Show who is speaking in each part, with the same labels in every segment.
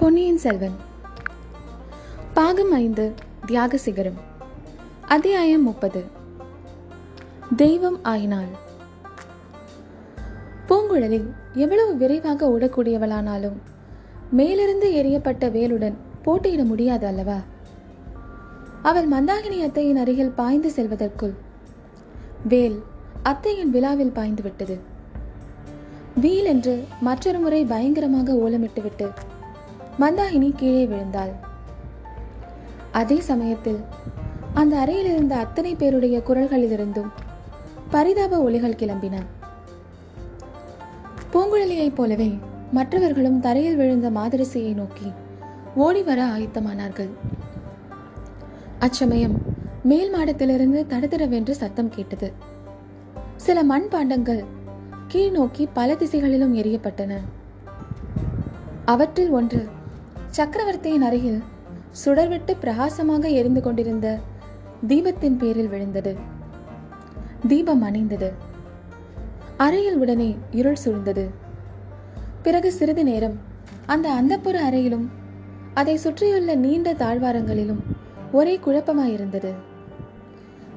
Speaker 1: பொன்னியின் செல்வன். பாகம் ஐந்து தியாக சிகரம். அத்தியாயம் முப்பது. தெய்வம் ஆயினாள் பூங்குழலி எவ்வளவு விரைவாக ஓடக்கூடியவளானாலும் மேலிருந்து எரியப்பட்ட வேலுடன் போட்டியிட முடியாது அல்லவா? அவள் மந்தாகினி அத்தையின் அருகில் பாய்ந்து செல்வதற்குள் வேல் அத்தையின் விழாவில் பாய்ந்து விட்டது. வீல் என்று மற்றொரு முறை பயங்கரமாக ஓலமிட்டுவிட்டு மந்தாகினி கீழே விழுந்தாள். அதே சமயத்தில் அந்த அறையில் இருந்த அத்தனை பேருடைய குரல்களிலிருந்தும் பரிதாப ஒலிகள் கிளம்பின. பூங்குழலியைப் போலவே மற்றவர்களும் தரையில் விழுந்த மாதரசியை நோக்கி ஓடி வர ஆயத்தமானார்கள். அச்சமயம் மேல் மாடத்திலிருந்து தடுதடவென்று சத்தம் கேட்டது. சில மண் பாண்டங்கள் கீழ் நோக்கி பல திசைகளிலும் எரியப்பட்டன அவற்றில் ஒன்று சக்கரவர்த்தியின் அருகில் சுடர்விட்டு பிரகாசமாக எரிந்து கொண்டிருந்த தீபத்தின் பேரில் விழுந்தது. தீபம் அணைந்தது. அறையில் உடனே இருள் சூழ்ந்தது. பிறகு சிறிது நேரம் அந்த அந்தப்புற அறையிலும் அதை சுற்றியுள்ள நீண்ட தாழ்வாரங்களிலும் ஒரே குழப்பமாயிருந்தது.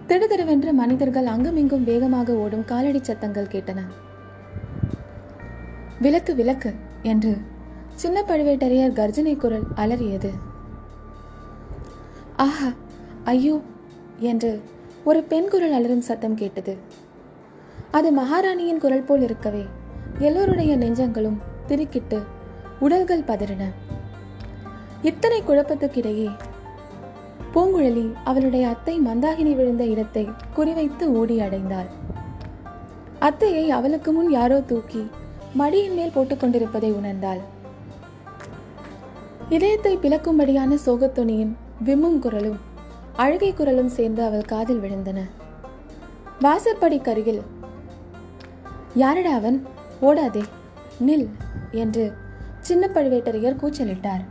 Speaker 1: திடுதிடுவென்று மனிதர்கள் அங்குமிங்கும் வேகமாக ஓடும் காலடி சத்தங்கள் கேட்டன. விளக்கு விளக்கு என்று சின்ன பழுவேட்டரையர் கர்ஜனை குரல் அலறியது. ஆஹா ஐயோ என்று ஒரு பெண் குரல் அலறும் சத்தம் கேட்டது. அது மகாராணியின் குரல் போல் இருக்கவே எல்லோருடைய நெஞ்சங்களும் திருக்கிட்டு உடல்கள் பதறின. இத்தனை குழப்பத்துக்கிடையே பூங்குழலி அவளுடைய அத்தை மந்தாகினி விழுந்த இடத்தை குறிவைத்து ஓடி அடைந்தாள். அத்தையை அவளுக்கு முன் யாரோ தூக்கி மடியின் மேல் போட்டுக்கொண்டிருப்பதை உணர்ந்தாள். இதயத்தை பிளக்கும்படியான சோகத்துணியும் விம்மும் குரலும் அழுகை குரலும் சேர்ந்து அவள் காதில் விழுந்தன. வாசற்படிக்கருகில் யாரடா அவன்? ஓடாதே நில் என்று சின்ன பழுவேட்டரையர் கூச்சலிட்டார்.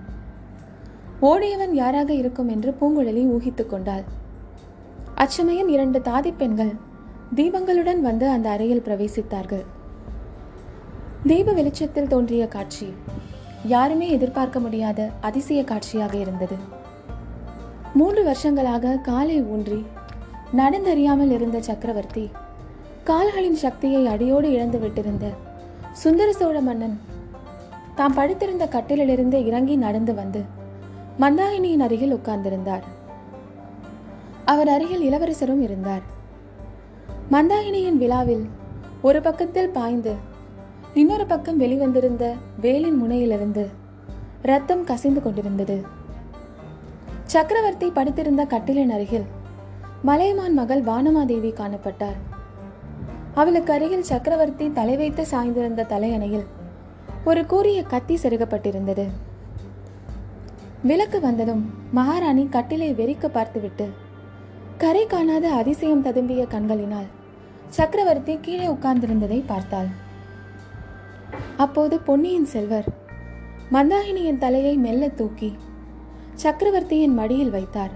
Speaker 1: ஓடியவன் யாராக இருக்கும்? என்று பூங்குழலி ஊகித்துக் கொண்டாள். அச்சமயம் இரண்டு தாதி பெண்கள் தீபங்களுடன் வந்து அந்த அறையில் பிரவேசித்தார்கள். தீப வெளிச்சத்தில் தோன்றிய காட்சி. யாருமே எதிர்பார்க்க முடியாத அதிசய காட்சியாக இருந்தது. மூன்று வருஷங்களாக காலை ஊன்றி நடந்தறியாமல் இருந்த சக்கரவர்த்தி கால்களின் சக்தியை அடியோடு இழந்து விட்டிருந்த சுந்தர சோழ மன்னன் தாம் படுத்திருந்த கட்டிலிலிருந்து இறங்கி நடந்து வந்து மந்தாயினியின் அருகில் உட்கார்ந்திருந்தார். அவர் அருகில் இளவரசரும் இருந்தார். மந்தாகினியின் விழாவில் ஒரு பக்கத்தில் பாய்ந்து இன்னொரு பக்கம் வெளிவந்திருந்த வேலின் முனையிலிருந்து ரத்தம் கசிந்து கொண்டிருந்தது. சக்கரவர்த்தி படுத்திருந்த கட்டிலின் அருகில் மலையமான் மகள் வானமாதேவி காணப்பட்டார். அவளுக்கு அருகில் சக்கரவர்த்தி தலை வைத்து சாய்ந்திருந்த தலையணையில் ஒரு கூறிய கத்தி செருகப்பட்டிருந்தது. விளக்கு வந்ததும் மகாராணி கட்டிலை வெறிக்க பார்த்துவிட்டு கரை காணாத அதிசயம் ததும்பிய கண்களினால் சக்கரவர்த்தி கீழே உட்கார்ந்திருந்ததை பார்த்தாள். அப்போது பொன்னியின் செல்வர் மந்தாகினியின் தலையை மெல்ல தூக்கி சக்கரவர்த்தியின் மடியில் வைத்தார்.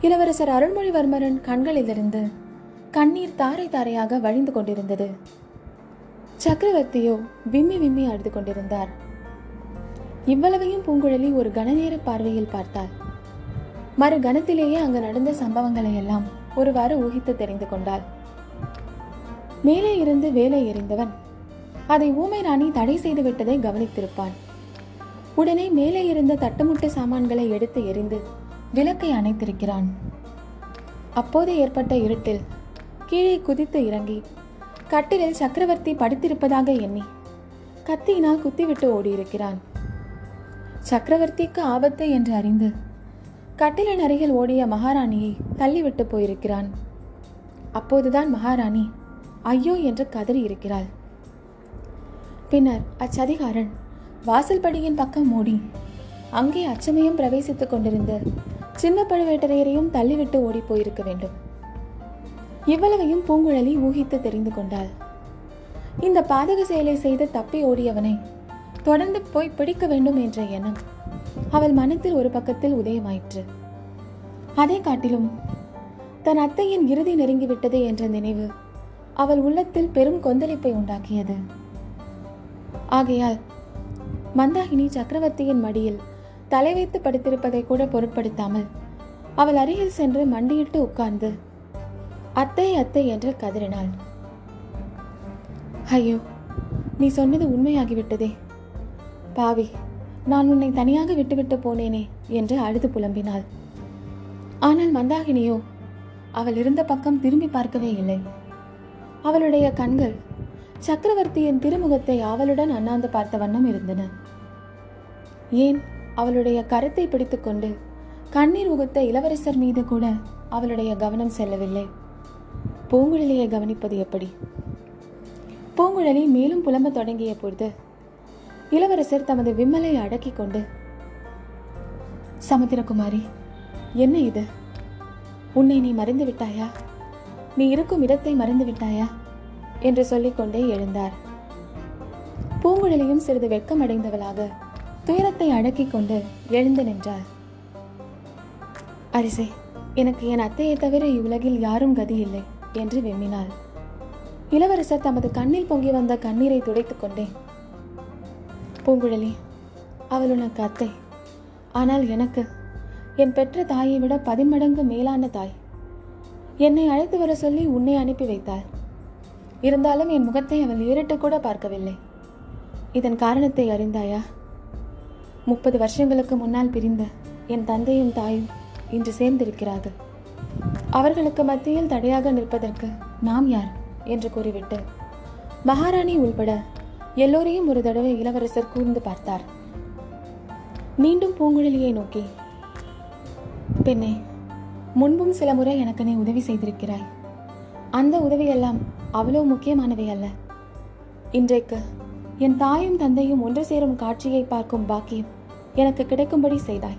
Speaker 1: இளவரசர் அருள்மொழிவர்மரின் கண்களிலிருந்து கண்ணீர் தாரை தாரையாக வழிந்து கொண்டிருந்தது. சக்கரவர்த்தியோ விம்மி விம்மி அழுது கொண்டிருந்தார். இவ்வளவையும் பூங்குழலி ஒரு கணநேர பார்வையில் பார்த்தாள். மறு கணத்திலேயே அங்கு நடந்த சம்பவங்களை எல்லாம் ஒருவாறு ஊகித்து தெரிந்து கொண்டாள். மேலே இருந்து வேலை எறிந்தவன் அதை ஊமை ராணி தடை செய்து விட்டதை கவனித்திருப்பான். உடனே மேலே இருந்த தட்டுமுட்டு சாமான்களை எடுத்து எறிந்து விளக்கை அணைத்திருக்கிறான். அப்போது ஏற்பட்ட இருட்டில் கீழே குதித்து இறங்கி கட்டிலில் சக்கரவர்த்தி படுத்திருப்பதாக எண்ணி கத்தியினால் குத்திவிட்டு ஓடியிருக்கிறான். சக்கரவர்த்திக்கு ஆபத்து என்று அறிந்து கட்டிலின் அருகில் ஓடிய மகாராணியை தள்ளிவிட்டு போயிருக்கிறான். அப்போதுதான் மகாராணி ஐயோ என்று கதறி இருக்கிறாள். பின்னர் அச்சதிகாரன் வாசல்படியின் பக்கம் ஓடி அங்கே அச்சமயம் பிரவேசித்துக் கொண்டிருந்த சின்ன பழுவேட்டரையரையும் தள்ளிவிட்டு ஓடி போயிருக்க வேண்டும். இவ்வளவையும் பூங்குழலி ஊகித்து தெரிந்து கொண்டாள். இந்த பாதக செயலை செய்து தப்பி ஓடியவனை தொடர்ந்து போய் பிடிக்க வேண்டும் என்ற எண்ணம் அவள் மனத்தில் ஒரு பக்கத்தில் உதயமாயிற்று. அதை காட்டிலும் தன் அத்தையின் இறுதி நெருங்கிவிட்டது என்ற நினைவு அவள் உள்ளத்தில் பெரும் கொந்தளிப்பை உண்டாக்கியது. ஆகையால் மந்தாகினி சக்கரவர்த்தியின் மடியில் தலை வைத்து படுத்திருப்பதை கூட பொருட்படுத்தாமல் அவள் அருகில் சென்று மண்டியிட்டு உட்கார்ந்து அத்தை அத்தை என்று கதறினாள். ஐயோ நீ சொன்னது உண்மையாகிவிட்டதே. பாவி நான் உன்னை தனியாக விட்டுவிட்டு போனேனே என்று அழுது புலம்பினாள். ஆனால் மந்தாகினியோ அவள் இருந்த பக்கம் திரும்பி பார்க்கவே இல்லை. அவளுடைய கண்கள் சக்கரவர்த்தியின் திருமுகத்தை அவளுடன் அண்ணாந்து பார்த்த வண்ணம் இருந்தன. ஏன்? அவளுடைய கருத்தை பிடித்துக்கொண்டு கண்ணீர் உகுத்த இளவரசர் மீது கூட அவளுடைய கவனம் செல்லவில்லை. பூங்குழலியை கவனிப்பது எப்படி? பூங்குழலி மேலும் புலம்பத் தொடங்கிய பொழுது இளவரசர் தமது விம்மலை அடக்கிக் கொண்டு சமுத்திரகுமாரி என்ன இது? உன்னை நீ மறந்து விட்டாயா? நீ இருக்கும் இடத்தை மறந்து விட்டாயா? என்று சொல்லிக்கொண்டே எழுந்தார். பூங்குழலியும் சிறிது வெட்கமடைந்தவளாக துயரத்தை அடக்கிக் கொண்டு எழுந்து நின்றாள் அரிசே எனக்கு என் அத்தையை தவிர இவ்வுலகில் யாரும் கதி இல்லை என்று வெம்மினாள். இளவரசர் தமது கண்ணில் பொங்கி வந்த கண்ணீரை துடைத்துக் கொண்டே பூங்குழலி அவள் உனக்கு அத்தை. ஆனால் எனக்கு என் பெற்ற தாயை விட பதின்மடங்கு மேலான தாய். என்னை அழைத்து வர சொல்லி உன்னை அனுப்பி வைத்தாள் இருந்தாலும் என் முகத்தை அவள் ஏறிட்டு கூட பார்க்கவில்லை. இதன் காரணத்தை அறிந்தாயா? முப்பது வருஷங்களுக்கு முன்னால் பிரிந்த என் தந்தையும் தாயும் இன்று சேர்ந்திருக்கிறார்கள். அவர்களுக்கு மத்தியில் தடையாக நிற்பதற்கு நாம் யார்? என்று கூறிவிட்டு மகாராணி உள்பட எல்லோரையும் ஒரு தடவை இளவரசர் கூர்ந்து பார்த்தார். மீண்டும் பூங்குழலியை நோக்கி பெண்ணே முன்பும் சில முறை எனக்கு நீ உதவி செய்திருக்கிறாய். அந்த உதவியெல்லாம் அவ்வளோ முக்கியமானவை அல்ல இன்றைக்கு என் தாயும் தந்தையும் ஒன்று சேரும் காட்சியை பார்க்கும் பாக்கியம் எனக்கு கிடைக்கும்படி செய்தாய்.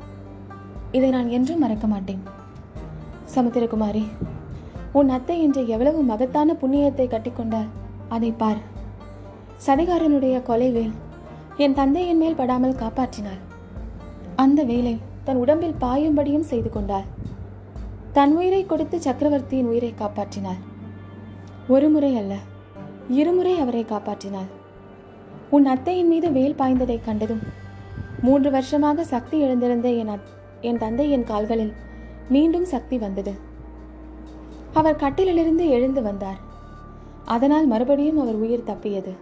Speaker 1: இதை நான் என்றும் மறக்க மாட்டேன். சமுத்திரகுமாரி உன் அத்தை இன்று எவ்வளவு மகத்தான புண்ணியத்தை கட்டிக்கொண்டால் அதை பார். சதிகாரனுடைய கொலை வேல் என் தந்தையின் மேல் படாமல் காப்பாற்றினாள். அந்த வேலை தன் உடம்பில் பாயும்படியும் செய்து கொண்டாள். தன் உயிரை கொடுத்து சக்கரவர்த்தியின் உயிரை காப்பாற்றினாள். ஒரு முறை அல்ல. இருமுறை அவரை காப்பாற்றினாள். உன் அத்தையின் மீது வேல் பாய்ந்ததை கண்டதும் மூன்று வருஷமாக சக்தி எழுந்திருந்த என் அத்- என் தந்தையின் கால்களில் மீண்டும் சக்தி வந்தது. அவர் கட்டிலிலிருந்து எழுந்து வந்தார். அதனால் மறுபடியும் அவர் உயிர் தப்பியது.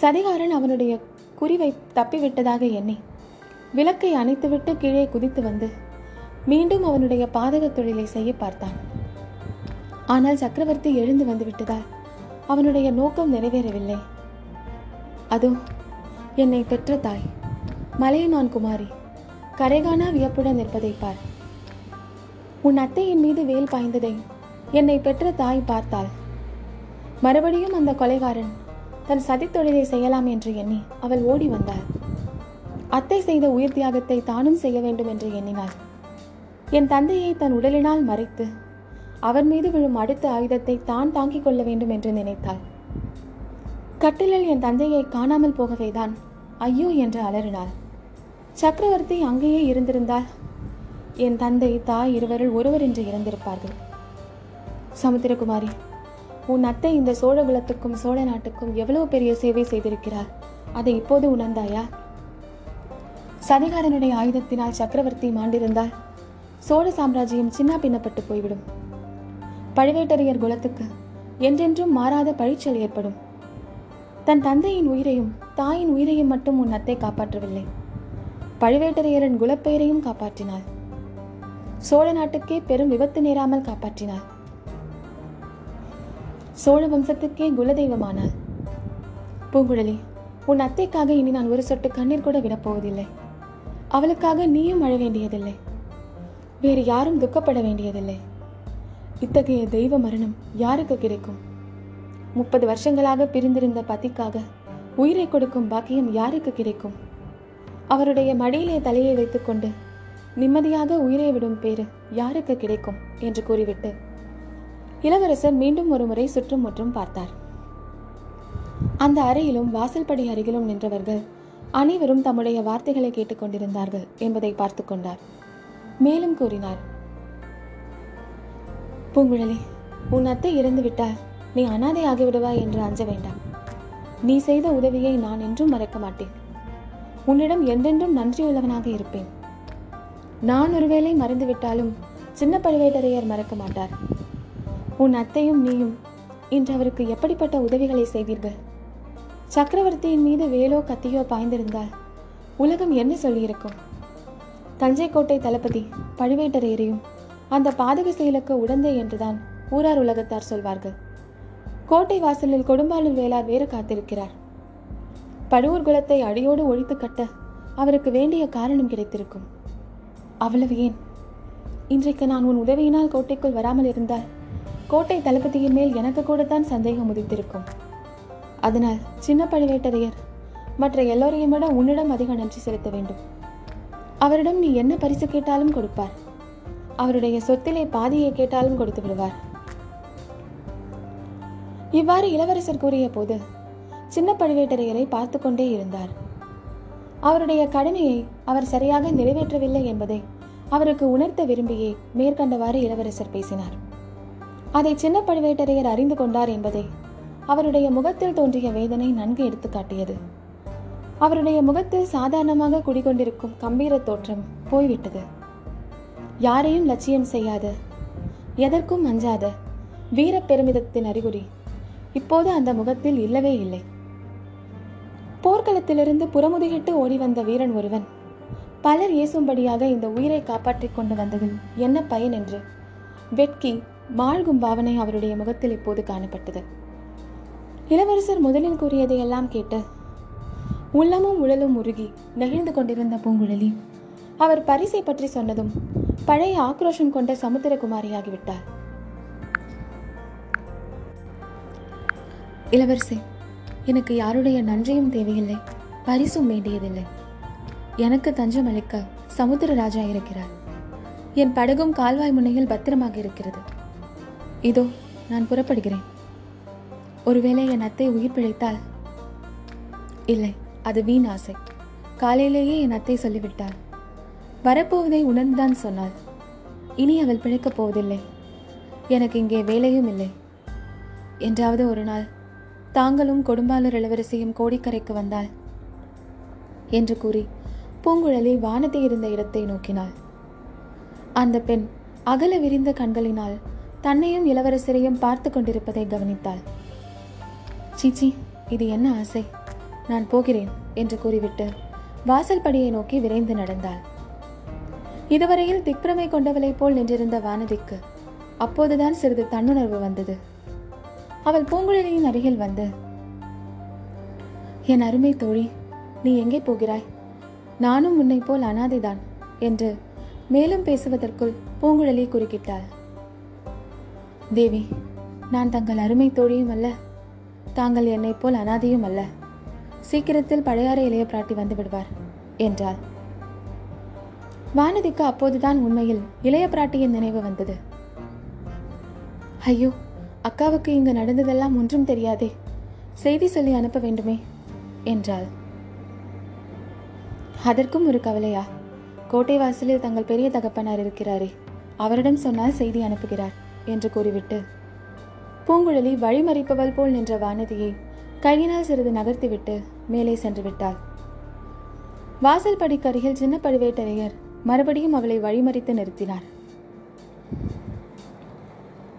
Speaker 1: சதிகாரன் அவனுடைய குறிவை தப்பிவிட்டதாக எண்ணி விளக்கை அணைத்துவிட்டு கீழே குதித்து வந்து மீண்டும் அவனுடைய பாதகத் தொழிலை செய்ய பார்த்தான். ஆனால் சக்கரவர்த்தி எழுந்து வந்து விட்டதால் அவனுடைய நோக்கம் நிறைவேறவில்லை. அதோ என்னை பெற்ற தாய் மலையமான் குமாரி கரைகானா வியப்புடன் நிற்பதை பார். உன் அத்தையின் மீது வேல் பாய்ந்ததை என்னை பெற்ற தாய் பார்த்தாள். மறுபடியும் அந்த கொலைகாரன் தன் சதித் தொழிலை செய்யலாம் என்று எண்ணி அவள் ஓடி வந்தாள். அத்தை செய்த உயிர் தியாகத்தை தானும் செய்ய வேண்டும் என்று எண்ணினாள். என் தந்தையை தன் உடலினால் மறைத்து அவர் மீது விழும் அடுத்த ஆயுதத்தை தான் தாங்கிக் கொள்ள வேண்டும் என்று நினைத்தாள். கட்டிலில் என் தந்தையை காணாமல் போகவேதான். ஐயோ என்று அலறினாள். சக்கரவர்த்தி அங்கேயே இருந்திருந்தால் என் தந்தை தாய் இருவரில் ஒருவர் என்று இறந்திருப்பார்கள். சமுத்திரகுமாரி உன் அத்தை இந்த சோழ குலத்துக்கும் சோழ நாட்டுக்கும் எவ்வளவு பெரிய சேவை செய்திருக்கிறார்? அதை இப்போது உணர்ந்தாயா? சதிகாரனுடைய ஆயுதத்தினால் சக்கரவர்த்தி மாண்டிருந்தால் சோழ சாம்ராஜ்யம் சின்ன பின்னப்பட்டு போய்விடும். பழுவேட்டரையர் குலத்துக்கு என்றென்றும் மாறாத பழிச்சல் ஏற்படும். தன் தந்தையின் உயிரையும் தாயின் உயிரையும் மட்டும் உன் அத்தை காப்பாற்றவில்லை. பழுவேட்டரையரின் குலப்பெயரையும் காப்பாற்றினாள். சோழ நாட்டுக்கே பெரும் விபத்து நேராமல் காப்பாற்றினாள். சோழ வம்சத்துக்கே குலதெய்வமானாள். பூங்குழலி உன் அத்தைக்காக இனி நான் ஒரு சொட்டு கண்ணீர் கூட விடப்போவதில்லை அவளுக்காக நீயும் அழ வேண்டியதில்லை. வேறு யாரும் துக்கப்பட வேண்டியதில்லை. இத்தகைய தெய்வ மரணம் யாருக்கு கிடைக்கும்? முப்பது வருஷங்களாக பிரிந்திருந்த பதிக்காக உயிரை கொடுக்கும் பாக்கியம் யாருக்கு கிடைக்கும்? அவருடைய மடியிலே தலையை வைத்துக்கொண்டு நிம்மதியாக உயிரை விடும் பேரு யாருக்கு கிடைக்கும்? என்று கூறிவிட்டு இளவரசர் மீண்டும் ஒரு முறை சுற்றும் முற்றும் பார்த்தார். அந்த அறையிலும் வாசல்படி அருகிலும் நின்றவர்கள் அனைவரும் தம்முடைய வார்த்தைகளை கேட்டுக்கொண்டிருந்தார்கள் என்பதை பார்த்து கொண்டார். மேலும் கூறினார் பூங்குழலி உன் அத்தை இறந்து விட்டால் நீ அனாதை ஆகிவிடுவாய் என்று அஞ்ச வேண்டாம். நீ செய்த உதவியை நான் என்றும் மறக்க மாட்டேன். உன்னிடம் என்றென்றும் நன்றியுள்ளவனாக இருப்பேன். நான் ஒருவேளை மறந்துவிட்டாலும் சின்ன பழுவேட்டரையர் மறக்க மாட்டார். உன் அத்தையும் நீயும் இன்று அவருக்கு எப்படிப்பட்ட உதவிகளை செய்தீர்கள் சக்கரவர்த்தியின் மீது வேலோ கத்தியோ பாய்ந்திருந்தால் உலகம் என்ன சொல்லியிருக்கும்? தஞ்சை கோட்டை தளபதி பழுவேட்டரையரையும் அந்த பாதக செயலுக்கு உடந்தை என்றுதான் ஊரார் உலகத்தார் சொல்வார்கள். கோட்டை வாசலில் கொடும்பாளூர் வேளார் வேறு காத்திருக்கிறார். பழுவூர் குலத்தை அடியோடு ஒழித்து கட்ட அவருக்கு வேண்டிய காரணம் கிடைத்திருக்கும். அவ்வளவு ஏன்? இன்றைக்கு நான் உன் உதவியினால் கோட்டைக்குள் வராமல் இருந்தால் கோட்டை தளபதியின் மேல் எனக்கு கூடத்தான் சந்தேகம் உதித்திருக்கும். அதனால் சின்ன பழுவேட்டரையர் மற்ற எல்லோரையும் விட உன்னிடம் அதிக நன்றி செலுத்த வேண்டும். அவரிடம் நீ என்ன பரிசு கேட்டாலும் கொடுப்பார். அவருடைய சொத்திலே பாதியை கேட்டாலும் கொடுத்து விடுவார். இவ்வாறு இளவரசர் கூறிய போது சின்ன பழுவேட்டரையரை பார்த்து கொண்டே இருந்தார். அவருடைய கடமையை அவர் சரியாக நிறைவேற்றவில்லை என்பதை அவருக்கு உணர்த்த விரும்பியே மேற்கண்டவாறு இளவரசர் பேசினார். அதை சின்ன பழுவேட்டரையர் அறிந்து கொண்டார் என்பதை அவருடைய முகத்தில் தோன்றிய வேதனை நன்கு எடுத்துக்காட்டியது அவருடைய முகத்தில் சாதாரணமாக குடிகொண்டிருக்கும் கம்பீர தோற்றம் போய்விட்டது. யாரையும் லட்சியம் செய்யாத. எதற்கும் அஞ்சாத. வீர பெருமிதத்தின் அறிகுறி. இப்போது அந்த முகத்தில் இல்லவே இல்லை. போர்க்களத்திலிருந்து புறமுதுகிட்டு ஓடி வந்த வீரன் ஒருவன். பலர் ஏசும்படியாக இந்த உயிரை காப்பாற்றிக் கொண்டு வந்ததில் என்ன பயன் என்று. வெட்கி மாழ்கும் பாவனை அவருடைய முகத்தில் இப்போது காணப்பட்டது. இளவரசர் முதலில் கூறியதையெல்லாம் கேட்டு உள்ளமும் உடலும் உருகி நெகிழ்ந்து கொண்டிருந்த பூங்குழலி அவர் பரிசை பற்றி சொன்னதும் பழைய ஆக்ரோஷம் கொண்ட சமுத்திரகுமாரியாகிவிட்டார். இளவரசே எனக்கு யாருடைய நன்றியும் தேவையில்லை. பரிசும் வேண்டியதில்லை. எனக்கு தஞ்சம் அளிக்க சமுத்திர ராஜா இருக்கிறார். என் படகும் கால்வாய் முனையில் பத்திரமாக இருக்கிறது. இதோ நான் புறப்படுகிறேன். ஒருவேளை என் அத்தை உயிர் பிழைத்தால்? இல்லை அது வீண் ஆசை. காலையிலேயே என் அத்தை சொல்லிவிட்டாள் வரப்போவதை உணர்ந்துதான் சொன்னாள். இனி அவள் பிழைக்கப் போவதில்லை. எனக்கு இங்கே வேலையும் இல்லை. என்றாவது ஒரு நாள் தாங்களும் கொடும்பாளூர் இளவரசியும் கோடிக்கரைக்கு வந்தாள். என்று கூறி பூங்குழலி வானத்தை இருந்த இடத்தை நோக்கினாள். அந்த பெண் அகல விரிந்த கண்களினால் தன்னையும் இளவரசரையும் பார்த்து கொண்டிருப்பதை கவனித்தாள். சீச்சி இது என்ன ஆசை? நான் போகிறேன் என்று கூறிவிட்டு வாசல்படியை நோக்கி விரைந்து நடந்தாள். இதுவரையில் திக்ரமை கொண்டவளைப் போல் நின்றிருந்த வானதிக்கு அப்போதுதான் சிறிது தன்னுணர்வு வந்தது. அவள் பூங்குழலியின் அருகில் வந்து என் அருமை தோழி நீ எங்கே போகிறாய்? நானும் உன்னை போல் அனாதைதான் என்று மேலும் பேசுவதற்குள் பூங்குழலி குறுக்கிட்டாள். தேவி நான் தங்கள் அருமை தோழியும் அல்ல. தாங்கள் என்னைப் போல் அனாதையும் அல்ல. சீக்கிரத்தில் பழையாறை இளைய பிராட்டி வந்து விடுவார் என்றாள். வானதிக்கு அப்போதுதான் உண்மையில் இளைய பிராட்டியின் நினைவு வந்தது. ஐயோ அக்காவுக்கு இங்கு நடந்ததெல்லாம் ஒன்றும் தெரியாதே. செய்தி சொல்லி அனுப்ப வேண்டுமே என்றாள். அதற்கும் ஒரு கவலையா? கோட்டை வாசலில் தங்கள் பெரிய தகப்பனார் இருக்கிறாரே. அவரிடம் சொன்னால் செய்தி அனுப்புகிறார் என்று கூறிவிட்டு பூங்குழலி வழிமறிப்பவள் போல் நின்ற வானதியை கையினால் சிறிது நகர்த்திவிட்டு மேலே சென்று விட்டாள். வாசல் படிக்கருகில் சின்ன பழுவேட்டரையர் மறுபடியும் அவளை வழிமறித்து நிறுத்தினார்.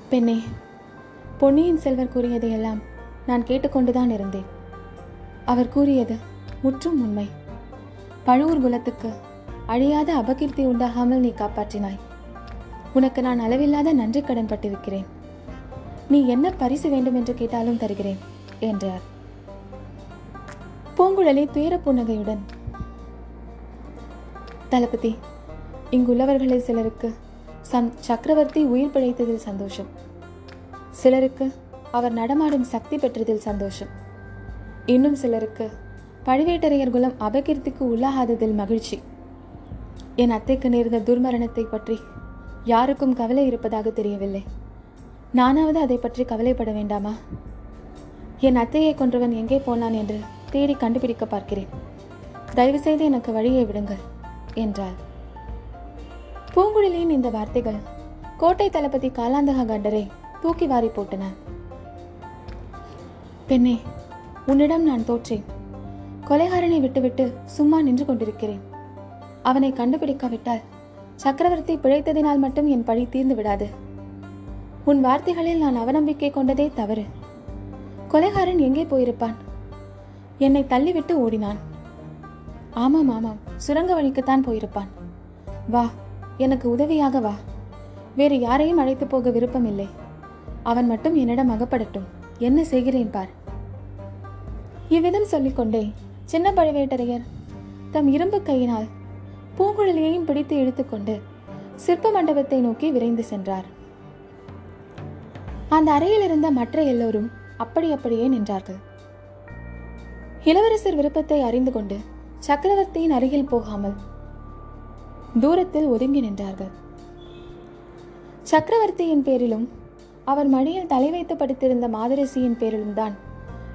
Speaker 1: பெண்ணே பொன்னியின் செல்வர் கூறியதையெல்லாம் நான் கேட்டுக்கொண்டுதான் இருந்தேன். அவர் கூறியது முற்றும் உண்மை. பழுவூர் குலத்துக்கு அழியாத அபகீர்த்தி உண்டாகாமல் நீ காப்பாற்றினாய். உனக்கு நான் அளவில்லாத நன்றி கடன் பட்டிருக்கிறேன். நீ என்ன பரிசு வேண்டும் என்று கேட்டாலும் தருகிறேன் என்றார். பூங்குழலி துயர புன்னகையுடன் தளபதி இங்குள்ளவர்களில் சிலருக்கு சம் சக்கரவர்த்தி உயிர் பிழைத்ததில் சந்தோஷம். சிலருக்கு அவர் நடமாடும் சக்தி பெற்றதில் சந்தோஷம். இன்னும் சிலருக்கு பழுவேட்டரையர் குலம் அபகீர்த்திக்கு உள்ளாகாததில் மகிழ்ச்சி. என் அத்தைக்கு நேர்ந்த துர்மரணத்தை பற்றி யாருக்கும் கவலை இருப்பதாக தெரியவில்லை. நானாவது அதை பற்றி கவலைப்பட வேண்டாமா? என் அத்தையை கொன்றவன் எங்கே போனான் என்று தேடி கண்டுபிடிக்க பார்க்கிறேன். தயவுசெய்து எனக்கு வழியை விடுங்கள். என்றாள் பூங்குழலியின் இந்த வார்த்தைகள் கோட்டை தளபதி காலாந்தக கண்டரை தூக்கி வாரி போட்டன. பெண்ணே உன்னிடம் நான் தோற்றேன். கொலைகாரனை விட்டுவிட்டு சும்மா நின்று கொண்டிருக்கிறேன். அவனை கண்டுபிடிக்காவிட்டால் சக்கரவர்த்தி பிழைத்ததினால் மட்டும் என் பழி தீர்ந்து விடாது. உன் வார்த்தைகளில் நான் அவநம்பிக்கை கொண்டதே தவறு. கொலைகாரன் எங்கே போயிருப்பான்? என்னை தள்ளிவிட்டு ஓடினான். ஆமாம் ஆமாம். சுரங்க வழிக்குத்தான் போயிருப்பான். வா எனக்கு உதவியாக வா. வேறு யாரையும் அழைத்து போக விருப்பமில்லை. அவன் மட்டும் என்னிடம் அகப்படட்டும். என்ன செய்கிறேன் பார். இவ்விதம் சொல்லிக்கொண்டே சின்ன பழுவேட்டரையர் தம் இரும்பு கையினால் பூங்குழலியையும் பிடித்து இழுத்துக்கொண்டு சிற்ப மண்டபத்தை நோக்கி விரைந்து சென்றார். அந்த அறையில் இருந்த மற்ற எல்லோரும் அப்படி அப்படியே நின்றார்கள். இளவரசர் விருப்பத்தை அறிந்து கொண்டு சக்கரவர்த்தியின் அருகில் போகாமல் தூரத்தில் ஒதுங்கி நின்றார்கள். சக்கரவர்த்தியின் பேரிலும் அவர் மடியில் தலை வைத்து படுத்திருந்த மாதரசியின் பேரிலும் தான்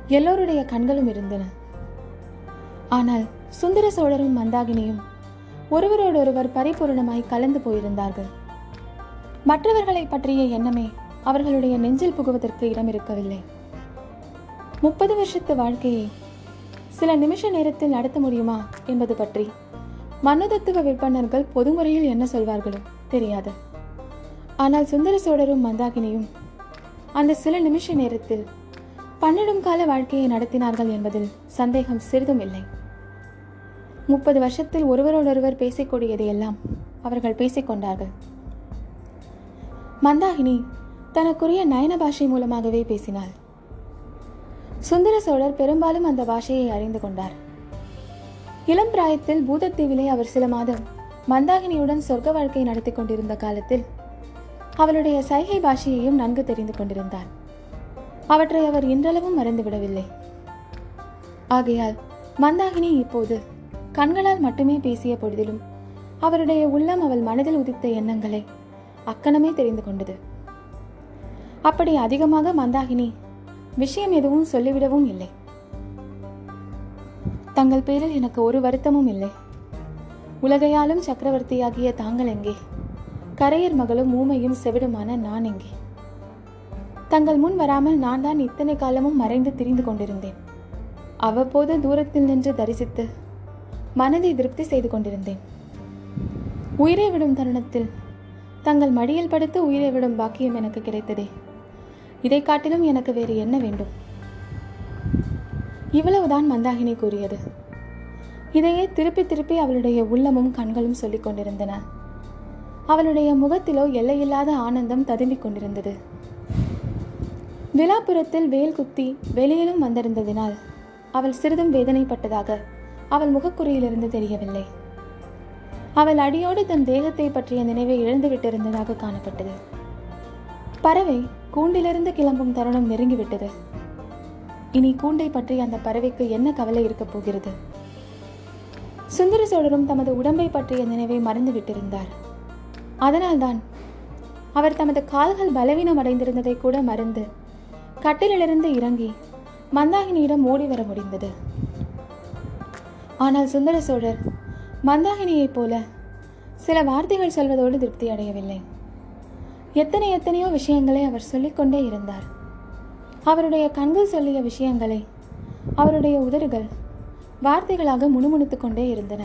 Speaker 1: எல்லோருடைய கண்களும் இருந்தன. ஆனால் சுந்தர சோழரும் மந்தாகினியும் ஒருவரோடொருவர் பரிபூரணமாய் கலந்து போயிருந்தார்கள். மற்றவர்களை பற்றிய எண்ணமே அவர்களுடைய நெஞ்சில் புகுவதற்கு இடம் இருக்கவில்லை முப்பது வருஷத்து வாழ்க்கையை சில நிமிஷ நேரத்தில் நடத்த முடியுமா என்பது பற்றி. மனோதத்துவ விற்பனர்கள் பொதுமுறையில் என்ன சொல்வார்களோ தெரியாது. ஆனால் சுந்தர சோழரும் மந்தாகினியும் அந்த சில நிமிஷ நேரத்தில் பன்னெடும் கால வாழ்க்கையை நடத்தினார்கள் என்பதில் சந்தேகம் சிறிதும் இல்லை. முப்பது வருஷத்தில் ஒருவரோடொருவர் பேசிக்கூடியதையெல்லாம் அவர்கள் பேசிக்கொண்டார்கள் மந்தாகினி தனக்குரிய நயன பாஷை மூலமாகவே பேசினாள். சுந்தர சோழர் பெரும்பாலும் அந்த பாஷையை அறிந்து கொண்டார். இளம் பிராயத்தில் பூதத்தீவிலே அவர் சில மாதம் மந்தாகினியுடன் சொர்க்க வாழ்க்கை நடத்தி கொண்டிருந்த காலத்தில் அவளுடைய சைகை பாஷையையும் நன்கு தெரிந்து கொண்டிருந்தார். அவற்றை அவர் இன்றளவும் மறந்துவிடவில்லை. ஆகையால் மந்தாகினி இப்போது கண்களால் மட்டுமே பேசிய பொழுதிலும் அவருடைய உள்ளம் அவள் மனதில் உதித்த எண்ணங்களை அக்கணமே தெரிந்து கொண்டது. அப்படி அதிகமாக மந்தாகினி விஷயம் எதுவும் சொல்லிவிடவும் இல்லை. தங்கள் பேரில் எனக்கு ஒரு வருத்தமும் இல்லை. உலகையாலும் சக்கரவர்த்தியாகிய தாங்கள் எங்கே? கரையர் மகளும் ஊமையும் செவிடுமான நான் எங்கே? தங்கள் முன் வராமல் நான் தான் இத்தனை காலமும் மறைந்து திரிந்து கொண்டிருந்தேன். அவ்வப்போது தூரத்தில் நின்று தரிசித்து மனதை திருப்தி செய்து கொண்டிருந்தேன். உயிரை விடும் தருணத்தில் தங்கள் மடியில் படுத்து உயிரை விடும் பாக்கியம் எனக்கு கிடைத்ததே. இதை காட்டிலும் எனக்கு வேறு என்ன வேண்டும்? இவ்வளவுதான் மந்தாகினி கூறியது. இதையே திருப்பி திருப்பி அவளுடைய உள்ளமும் கண்களும் சொல்லிக் கொண்டிருந்தன. அவளுடைய முகத்திலோ எல்லையில்லாத ஆனந்தம் ததும்பிக் கொண்டிருந்தது. விழாபுரத்தில் வேல் குத்தி வெளியிலும் வந்திருந்ததினால் அவள் சிறிதும் வேதனைப்பட்டதாக அவள் முகக்குறியிலிருந்து தெரியவில்லை. அவள் அடியோடு தன் தேகத்தை பற்றிய நினைவை இழந்து விட்டிருந்ததாக காணப்பட்டது. பறவை கூண்டிலிருந்து கிளம்பும் தருணம் நெருங்கிவிட்டது. இனி கூண்டை பற்றி அந்த பறவைக்கு என்ன கவலை இருக்கப் போகிறது? சுந்தர சோழரும் தமது உடம்பை பற்றிய நினைவை மறந்து விட்டிருந்தார். அதனால்தான் அவர் தமது கால்கள் பலவீனம் அடைந்திருந்ததை கூட மறந்து கட்டிலிலிருந்து இறங்கி மந்தாகினியிடம் ஓடி வர முடிந்தது. ஆனால் சுந்தர சோழர் மந்தாகினியைப் போல சில வார்த்தைகள் சொல்வதோடு திருப்தி அடையவில்லை. எத்தனை எத்தனையோ விஷயங்களை அவர் சொல்லிக்கொண்டே இருந்தார். அவருடைய கண்கள் சொல்லிய விஷயங்களை அவருடைய உதடுகள் வார்த்தைகளாக முணுமுணுத்து கொண்டே இருந்தன.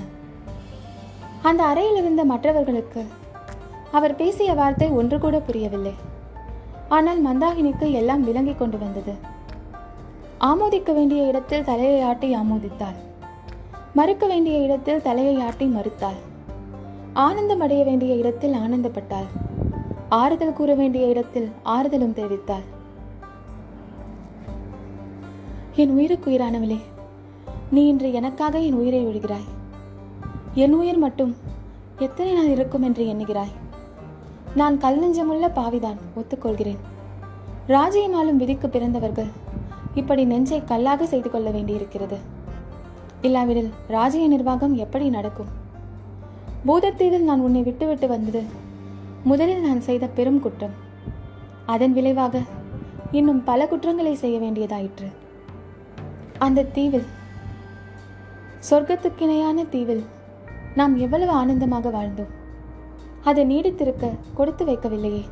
Speaker 1: அந்த அறையில் இருந்த மற்றவர்களுக்கு அவர் பேசிய வார்த்தை ஒன்று கூட புரியவில்லை. ஆனால் மந்தாகினிக்கு எல்லாம் விளங்கிக் கொண்டு வந்தது. ஆமோதிக்க வேண்டிய இடத்தில் தலையை ஆட்டி ஆமோதித்தாள். மறுக்க வேண்டிய இடத்தில் தலையை ஆட்டி மறுத்தாள். ஆனந்தம் அடைய வேண்டிய இடத்தில் ஆனந்தப்பட்டாள். ஆறுதல் கூற வேண்டிய இடத்தில் ஆறுதலும் தெரிவித்தாள். என் உயிருக்குயிரானவளே நீ இன்று எனக்காக என் உயிரை விடுகிறாய். என் உயிர் மட்டும் எத்தனை நாள் இருக்கும் என்று எண்ணுகிறாய். நான் கல் நெஞ்சமுள்ள பாவிதான் ஒத்துக்கொள்கிறேன். ராஜ்யமாலும் விதிக்கு பிறந்தவர்கள் இப்படி நெஞ்சை கல்லாக செய்து கொள்ள வேண்டியிருக்கிறது. இல்லாவிடில் ராஜ்ய நிர்வாகம் எப்படி நடக்கும்? பூதத்தீவில் நான் உன்னை விட்டுவிட்டு வந்தது முதலில் நான் செய்த பெரும் குற்றம். அதன் விளைவாக இன்னும் பல குற்றங்களை செய்ய வேண்டியதாயிற்று. அந்த தீவில் சொர்க்கத்துக்கிணையான தீவில் நாம் எவ்வளவு ஆனந்தமாக வாழ்ந்தோம். அதை நீடித்திருக்க கொடுத்து வைக்கவில்லையே.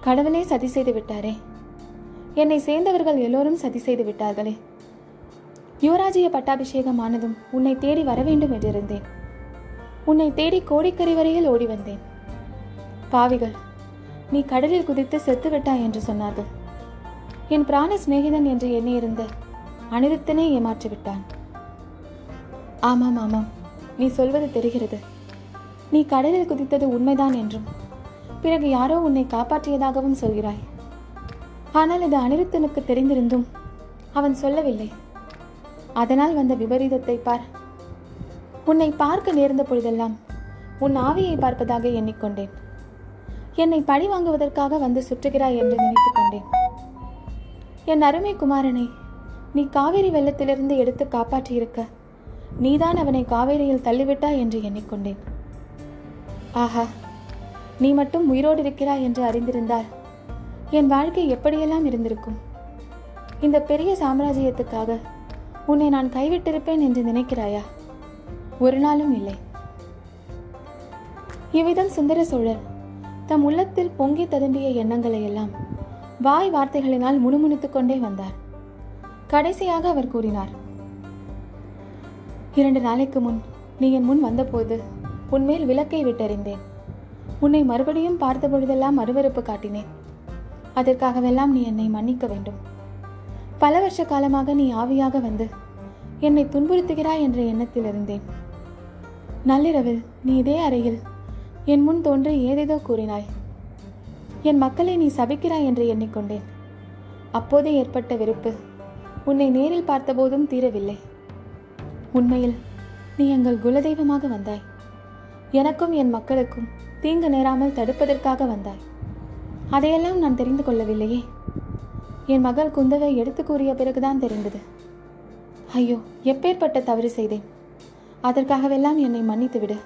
Speaker 1: கடவுளே சதி செய்து விட்டாரே. என்னை சேர்ந்தவர்கள் எல்லோரும் சதி செய்து விட்டார்களே. யுவராஜ்ய பட்டாபிஷேகம் ஆனதும் உன்னை தேடி வர வேண்டும் என்றிருந்தேன். உன்னை தேடி கோடிக்கரை வரையில் ஓடி வந்தேன். பாவிகள் நீ கடலில் குதித்து செத்துவிட்டாய் என்று சொன்னார்கள். என் பிராண சிநேகிதன் என்று எண்ணியிருந்த அனிருத்தனே ஏமாற்றிவிட்டான் ஆமாம் ஆமாம் நீ சொல்வது தெரிகிறது. நீ கடலில் குதித்தது உண்மைதான் என்றும் பிறகு யாரோ உன்னை காப்பாற்றியதாகவும் சொல்கிறாய். ஆனால் இது அனிருத்தனுக்கு தெரிந்திருந்தும் அவன் சொல்லவில்லை. அதனால் வந்த விபரீதத்தை பார். உன்னை பார்க்க நேர்ந்த பொழுதெல்லாம் உன் ஆவியை பார்ப்பதாக எண்ணிக்கொண்டேன். என்னை பழி வாங்குவதற்காக வந்து சுற்றுகிறாய் என்று நினைத்துக் கொண்டேன். என் அருமை குமாரனை நீ காவேரி வெள்ளத்திலிருந்து எடுத்து காப்பாற்றியிருக்க. நீதான் அவனை காவேரியில் தள்ளிவிட்டாய் என்று எண்ணிக்கொண்டேன். ஆஹா நீ மட்டும் உயிரோடு இருக்கிறாய் என்று அறிந்திருந்தால் என் வாழ்க்கை எப்படியெல்லாம் இருந்திருக்கும்? இந்த பெரிய சாம்ராஜ்யத்துக்காக உன்னை நான் கைவிட்டிருப்பேன் என்று நினைக்கிறாயா? ஒரு நாளும் இல்லை. இவ்விதம் சுந்தர சோழர் தம் உள்ளத்தில் பொங்கி ததும்பிய எண்ணங்களை எல்லாம் வாய் வார்த்தைகளினால் முணுமுணுத்துக் கொண்டே வந்தார். கடைசியாக அவர் கூறினார் இரண்டு நாளைக்கு முன் நீ என் முன் வந்தபோது உன்மேல் விளக்கை விட்டறிந்தேன். உன்னை மறுபடியும் பார்த்த பொழுதெல்லாம் அருவருப்பு காட்டினேன். அதற்காகவெல்லாம் நீ என்னை மன்னிக்க வேண்டும். பல வருஷ காலமாக நீ ஆவியாக வந்து என்னை துன்புறுத்துகிறாய் என்ற எண்ணத்தில் இருந்தேன் நள்ளிரவில் நீ இதே அறையில் என் முன் தோன்றி ஏதேதோ கூறினாய். என் மக்களை நீ சபிக்கிறாய் என்று எண்ணிக்கொண்டேன். அப்போதே ஏற்பட்ட வெறுப்பு உன்னை நேரில் பார்த்தபோதும் தீரவில்லை. உண்மையில் நீ எங்கள் குலதெய்வமாக வந்தாய். எனக்கும் என் மக்களுக்கும் தீங்கு நேராமல் தடுப்பதற்காக வந்தாய். அதையெல்லாம் நான் தெரிந்து கொள்ளவில்லையே. என் மகள் குந்தவை எடுத்து கூறிய பிறகுதான் தெரிந்தது. ஐயோ எப்பேற்பட்ட தவறு செய்தேன். அதற்காகவெல்லாம் என்னை மன்னித்து விடு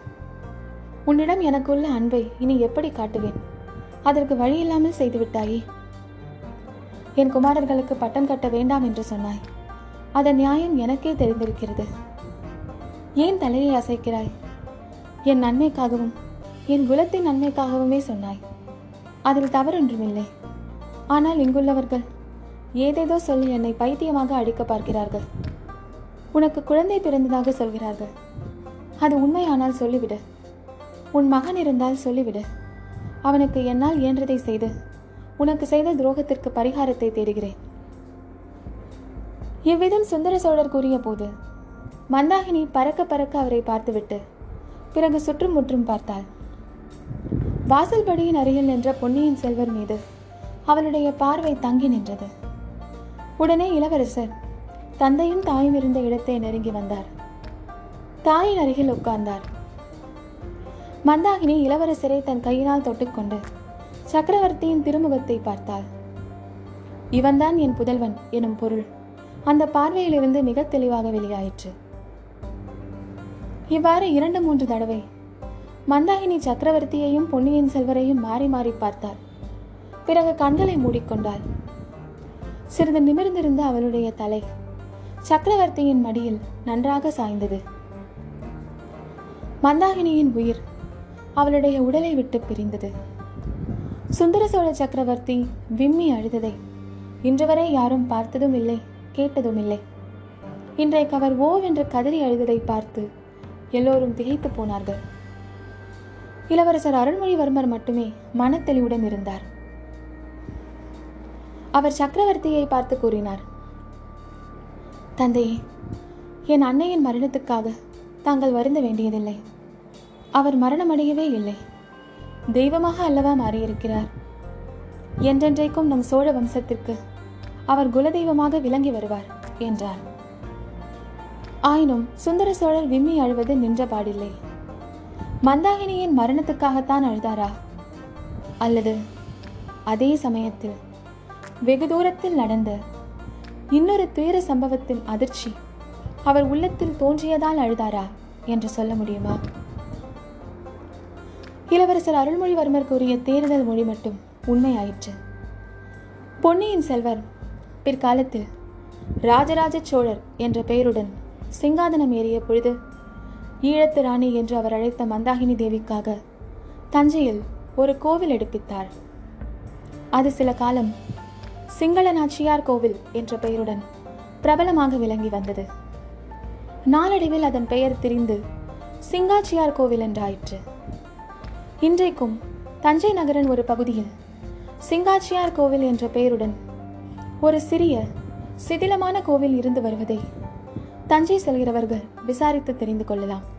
Speaker 1: உன்னிடம் எனக்குள்ள அன்பை இனி எப்படி காட்டுவேன்? அதற்கு வழி இல்லாமல் செய்து விட்டாயே என் குமாரர்களுக்கு பட்டம் கட்ட வேண்டாம் என்று சொன்னாய். அதன் நியாயம் எனக்கே தெரிந்திருக்கிறது. ஏன் தலையை அசைக்கிறாய்? என் நன்மைக்காகவும் என் குலத்தின் நன்மைக்காகவுமே சொன்னாய். அதில் தவறொன்றுமில்லை. ஆனால் இங்குள்ளவர்கள் ஏதேதோ சொல்லி என்னை பைத்தியமாக அடிக்க பார்க்கிறார்கள். உனக்கு குழந்தை பிறந்ததாக சொல்கிறார்கள். அது உண்மையானால் சொல்லிவிடு. உன் மகன் இருந்தால் சொல்லிவிடு. அவனுக்கு என்னால் இயன்றதை செய்து உனக்கு செய்த துரோகத்திற்கு பரிகாரத்தை தேடுகிறேன். இவ்விதம் சுந்தர சோழர் கூறிய போது மந்தாகினி பறக்க பறக்க அவரை பார்த்துவிட்டு பிறகு சுற்றும் முற்றும் பார்த்தாள். வாசல்படியின் அருகில் நின்ற பொன்னியின் செல்வர் மீது அவளுடைய பார்வை தங்கி நின்றது. உடனே இளவரசர் தந்தையும் தாயும் இருந்த இடத்தை நெருங்கி வந்தார். தாயின் அருகில் உட்கார்ந்தார். மந்தாகினி இளவரசரை தன் கையினால் தொட்டுக்கொண்டு சக்கரவர்த்தியின் திருமுகத்தை பார்த்தாள். இவன்தான் என் புதல்வன் எனும் பொருள் அந்த பார்வையிலிருந்து மிக தெளிவாக வெளியாயிற்று. இவ்வாறு இரண்டு மூன்று தடவை மந்தாகினி சக்கரவர்த்தியையும் பொன்னியின் செல்வரையும் மாறி மாறி பார்த்தாள். பிறகு கண்களை மூடிக்கொண்டாள். சிறிது நிமிர்ந்திருந்த அவளுடைய தலை சக்கரவர்த்தியின் மடியில் நன்றாக சாய்ந்தது. மந்தாகினியின் உயிர் அவளுடைய உடலை விட்டு பிரிந்தது. சுந்தர சோழ சக்கரவர்த்தி விம்மி அழுததை இன்று வரை யாரும் பார்த்ததும் இல்லை கேட்டதும் இல்லை. இன்றைக்கு அவர் ஓவென்று கதறி அழுததை பார்த்து எல்லோரும் திகைத்து போனார்கள். இளவரசர் அருள்மொழிவர்மர் மட்டுமே மனத்தெளிவுடன் இருந்தார். அவர் சக்கரவர்த்தியை பார்த்து கூறினார் தந்தையே என் அன்னையின் மரணத்துக்காக தாங்கள் வருந்த வேண்டியதில்லை. அவர் மரணமடையவே இல்லை. தெய்வமாக அல்லவா மாறியிருக்கிறார்? என்றென்றைக்கும் நம் சோழ வம்சத்திற்கு அவர் குலதெய்வமாக விளங்கி வருவார் என்றார். ஆயினும் சுந்தர சோழர் விம்மி அழுவது நின்ற பாடில்லை. மந்தாகினியின் மரணத்துக்காகத்தான் அழுதாரா? அல்லது அதே சமயத்தில் வெகு தூரத்தில் நடந்த இன்னொரு துயர சம்பவத்தின் அதிர்ச்சி அவர் உள்ளத்தில் தோன்றியதால் அழுதாரா என்று சொல்ல முடியுமா? இளவரசர் அருள்மொழிவர்மர் கூறிய தேர்தல் மொழி மட்டும் உண்மையாயிற்று. பொன்னியின் செல்வர் பிற்காலத்தில் ராஜராஜ சோழர் என்ற பெயருடன் சிங்காதனம் ஏறிய பொழுது ஈழத்து ராணி என்று அவர் அழைத்த மந்தாகினி தேவிக்காக தஞ்சையில் ஒரு கோவில் எடுப்பித்தார். அது சில காலம் சிங்கள நாச்சியார் கோவில் என்ற பெயருடன் பிரபலமாக விளங்கி வந்தது. நாளடைவில் அதன் பெயர் திரிந்து சிங்காச்சியார் கோவில் என்றாயிற்று. இன்றைக்கும் தஞ்சை நகரின் ஒரு பகுதியில் சிங்காச்சியார் கோவில் என்ற பெயருடன் ஒரு சிறிய சிதிலமான கோவில் இருந்து வருவதை தஞ்சை செல்கிறவர்கள் விசாரித்து தெரிந்து கொள்ளலாம்.